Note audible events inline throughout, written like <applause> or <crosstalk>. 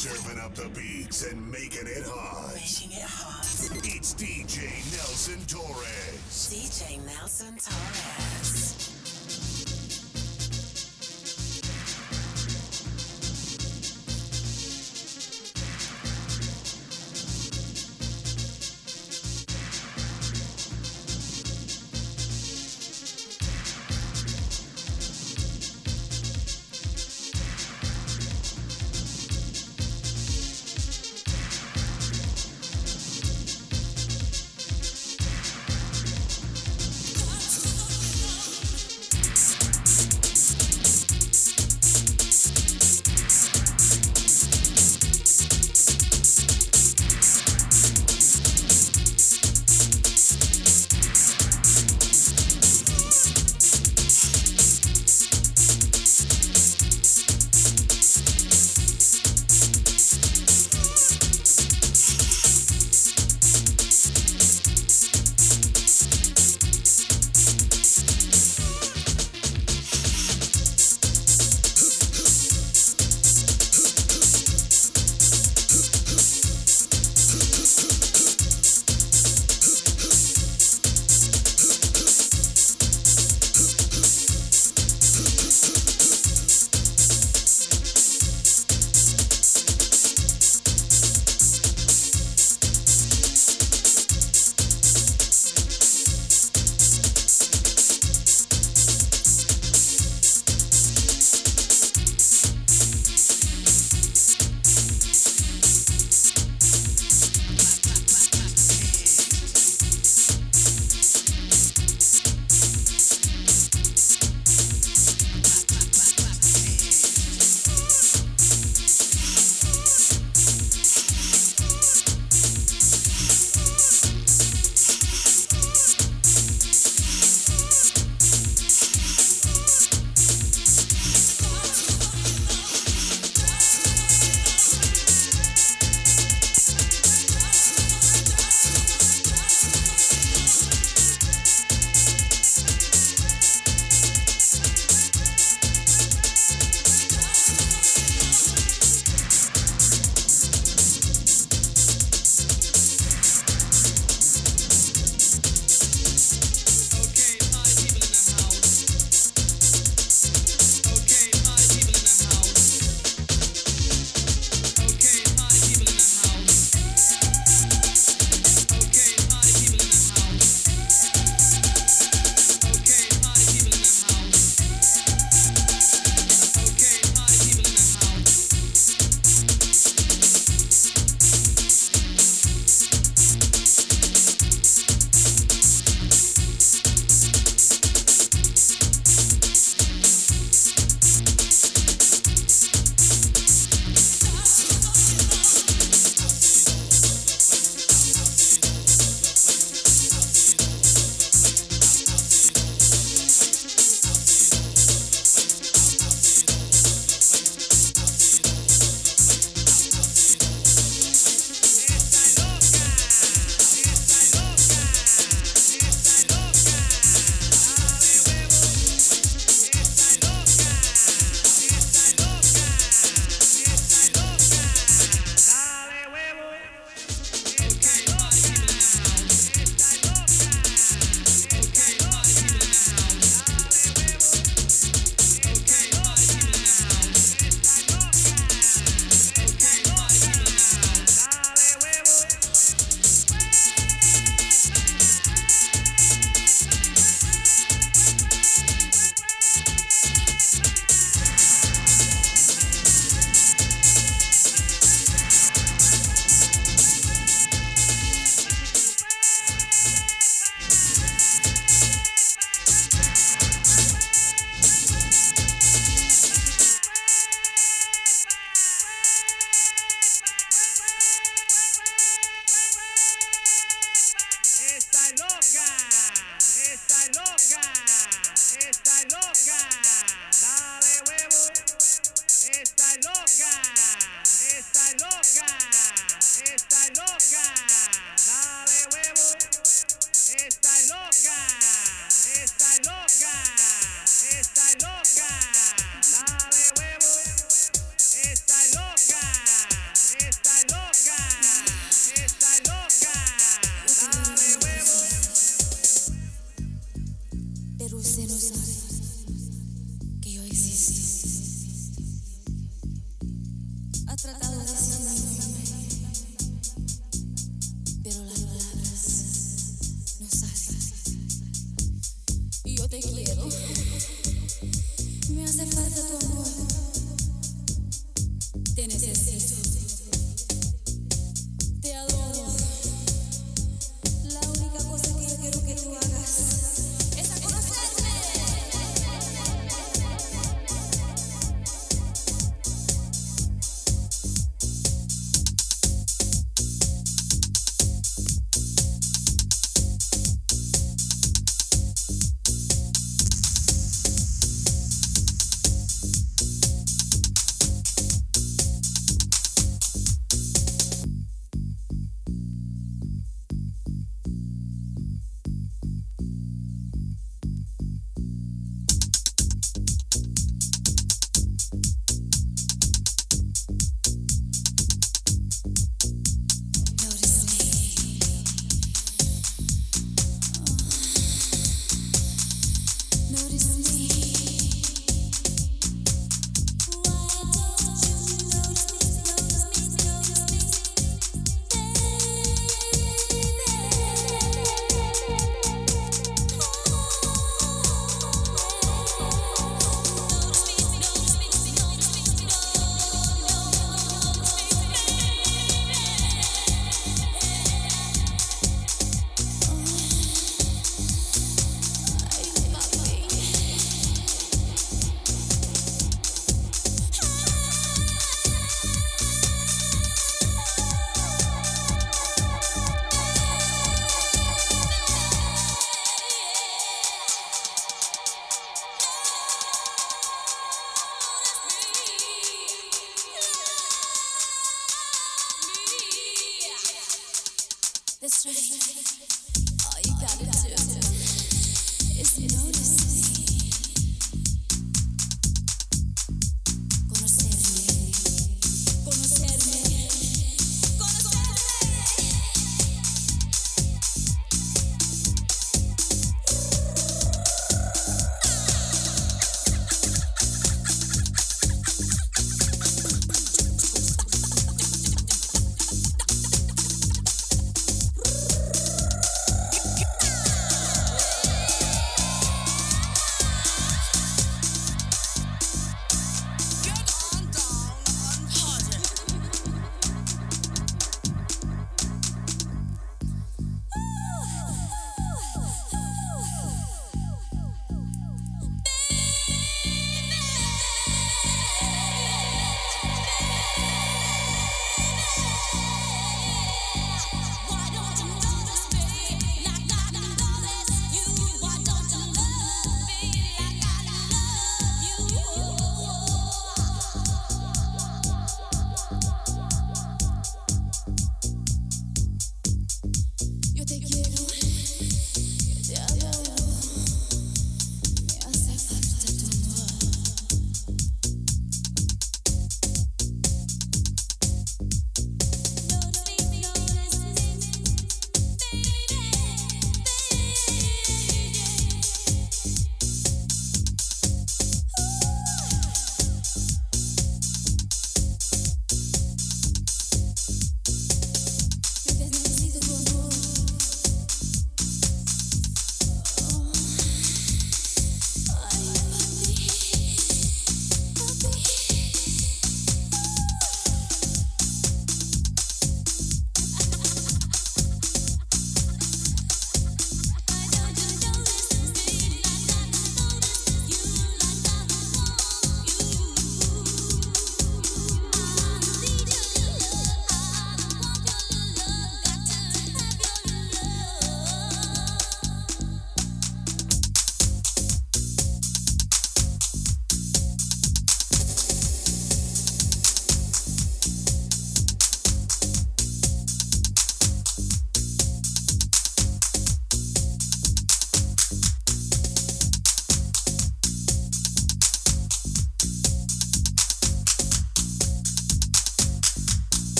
Serving up the beats and making it hot. Making it hot. It's DJ Nelson Torres. DJ Nelson Torres.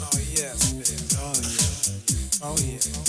Oh yes, baby. Oh yeah. Oh yeah. Oh,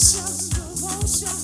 Devotion, devotion.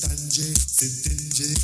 Zentanje zentanje zentenje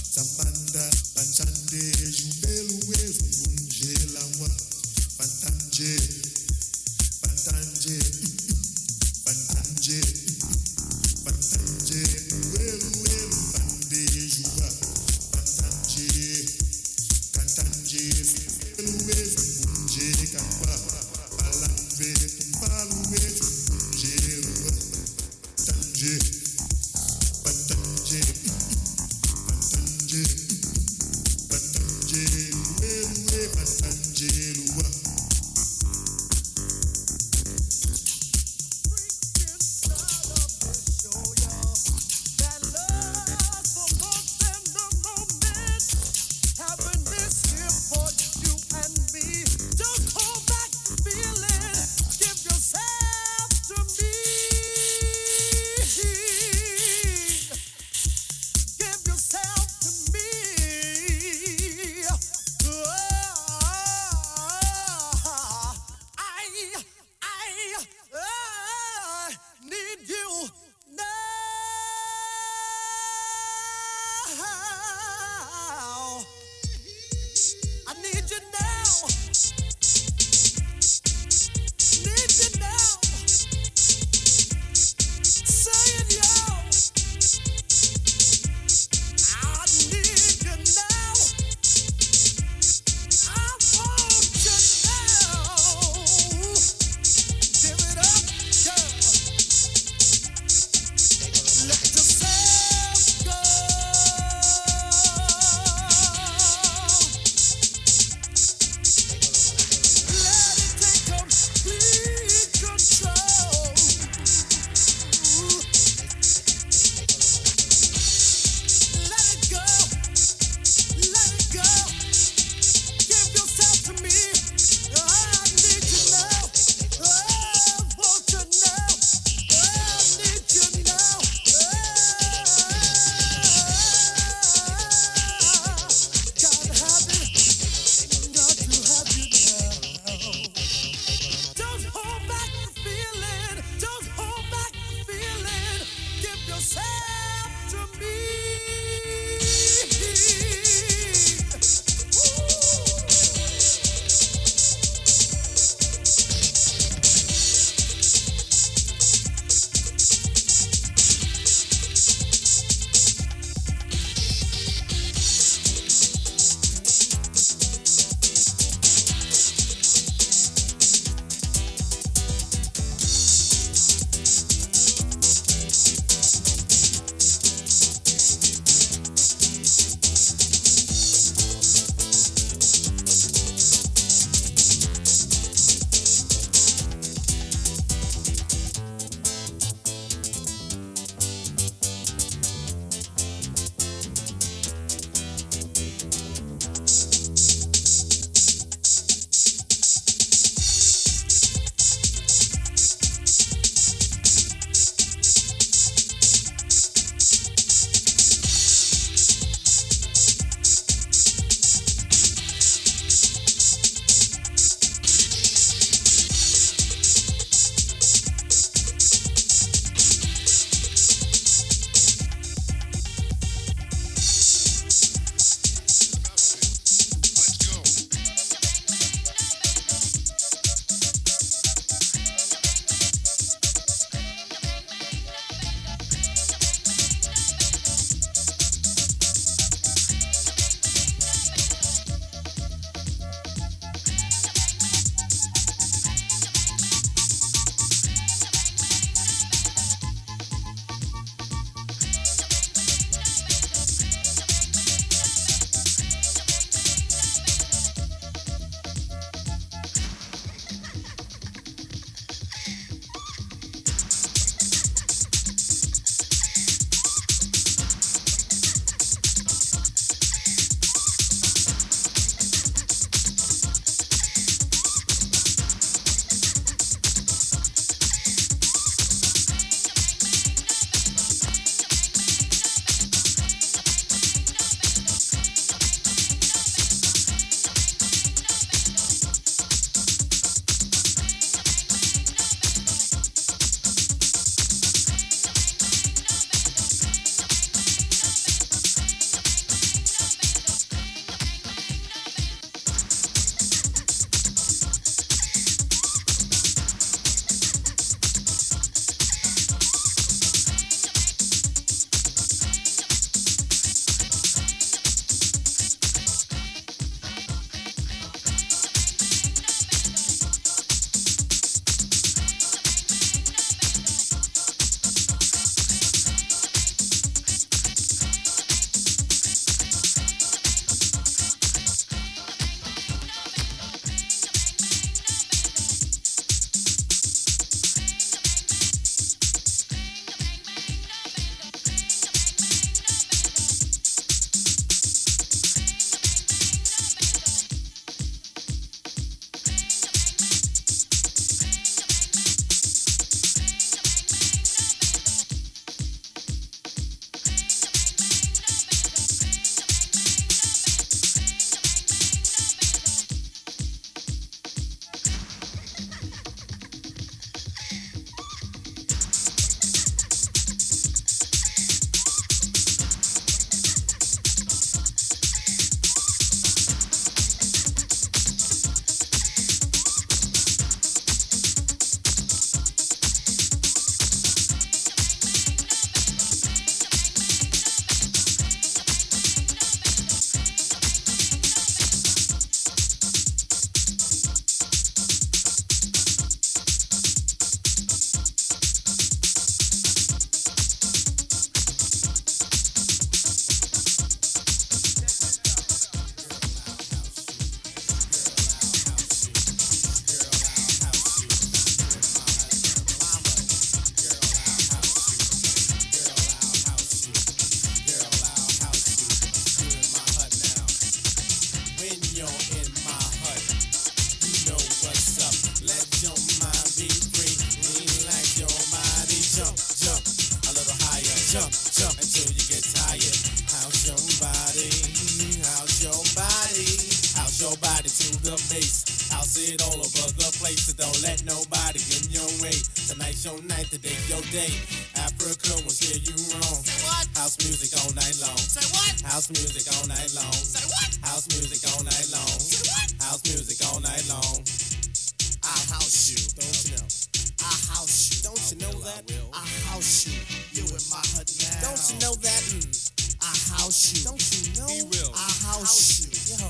house you. Yo.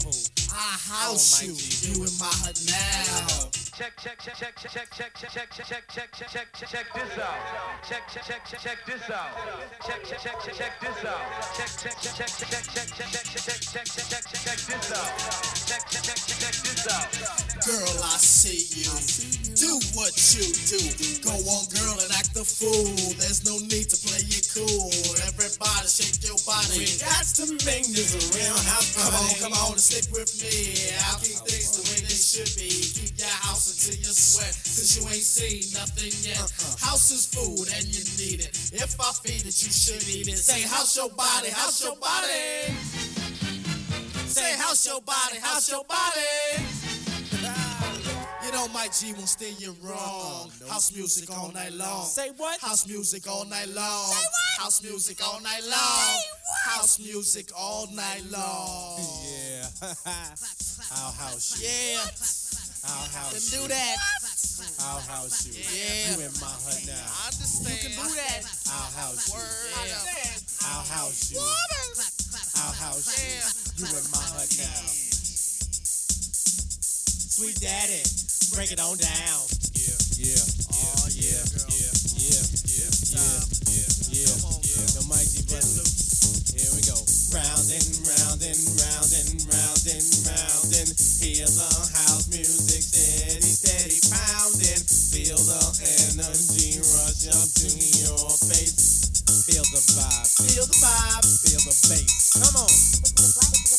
I house you. You in my hood now. Check, check, check, check, check, check, check, check, check, check, check, check, check, check this out. Check, check, check, check, check this out. Check, check, check, check, check this out. Check, check, check, check, check, check, check, check, check, check, check, check, check, check this out. Check, check, check, check, check this out. Girl, I see you. Do what you do. Go on, girl, and act the fool. There's no need to play it cool. Everybody shake your body. We got to make this a real house. Come on, come on, and stick with me. I'll keep things the way they should be. Keep your house until you sweat, cause you ain't seen nothing yet. Uh-huh. House is food and you need it. If I feed it, you should eat it. Say, house your body, house your body. Say, house your body, house your body. You know Mike G won't steer you wrong. House music all night long. Say what? House music all night long. Say what? House music all night long. House music all night long. <laughs> Yeah. I'll house. Yeah. I'll house you. do that. I'll house you. Yeah. You in my hood now. I understand. You can do that. I'll house you. Yeah. I'll house you. I'll house you. You in my hood now. Sweet daddy, break it on down. Yeah, yeah, yeah, to your face. Feel the vibe, feel the vibe, feel the bass. Come on.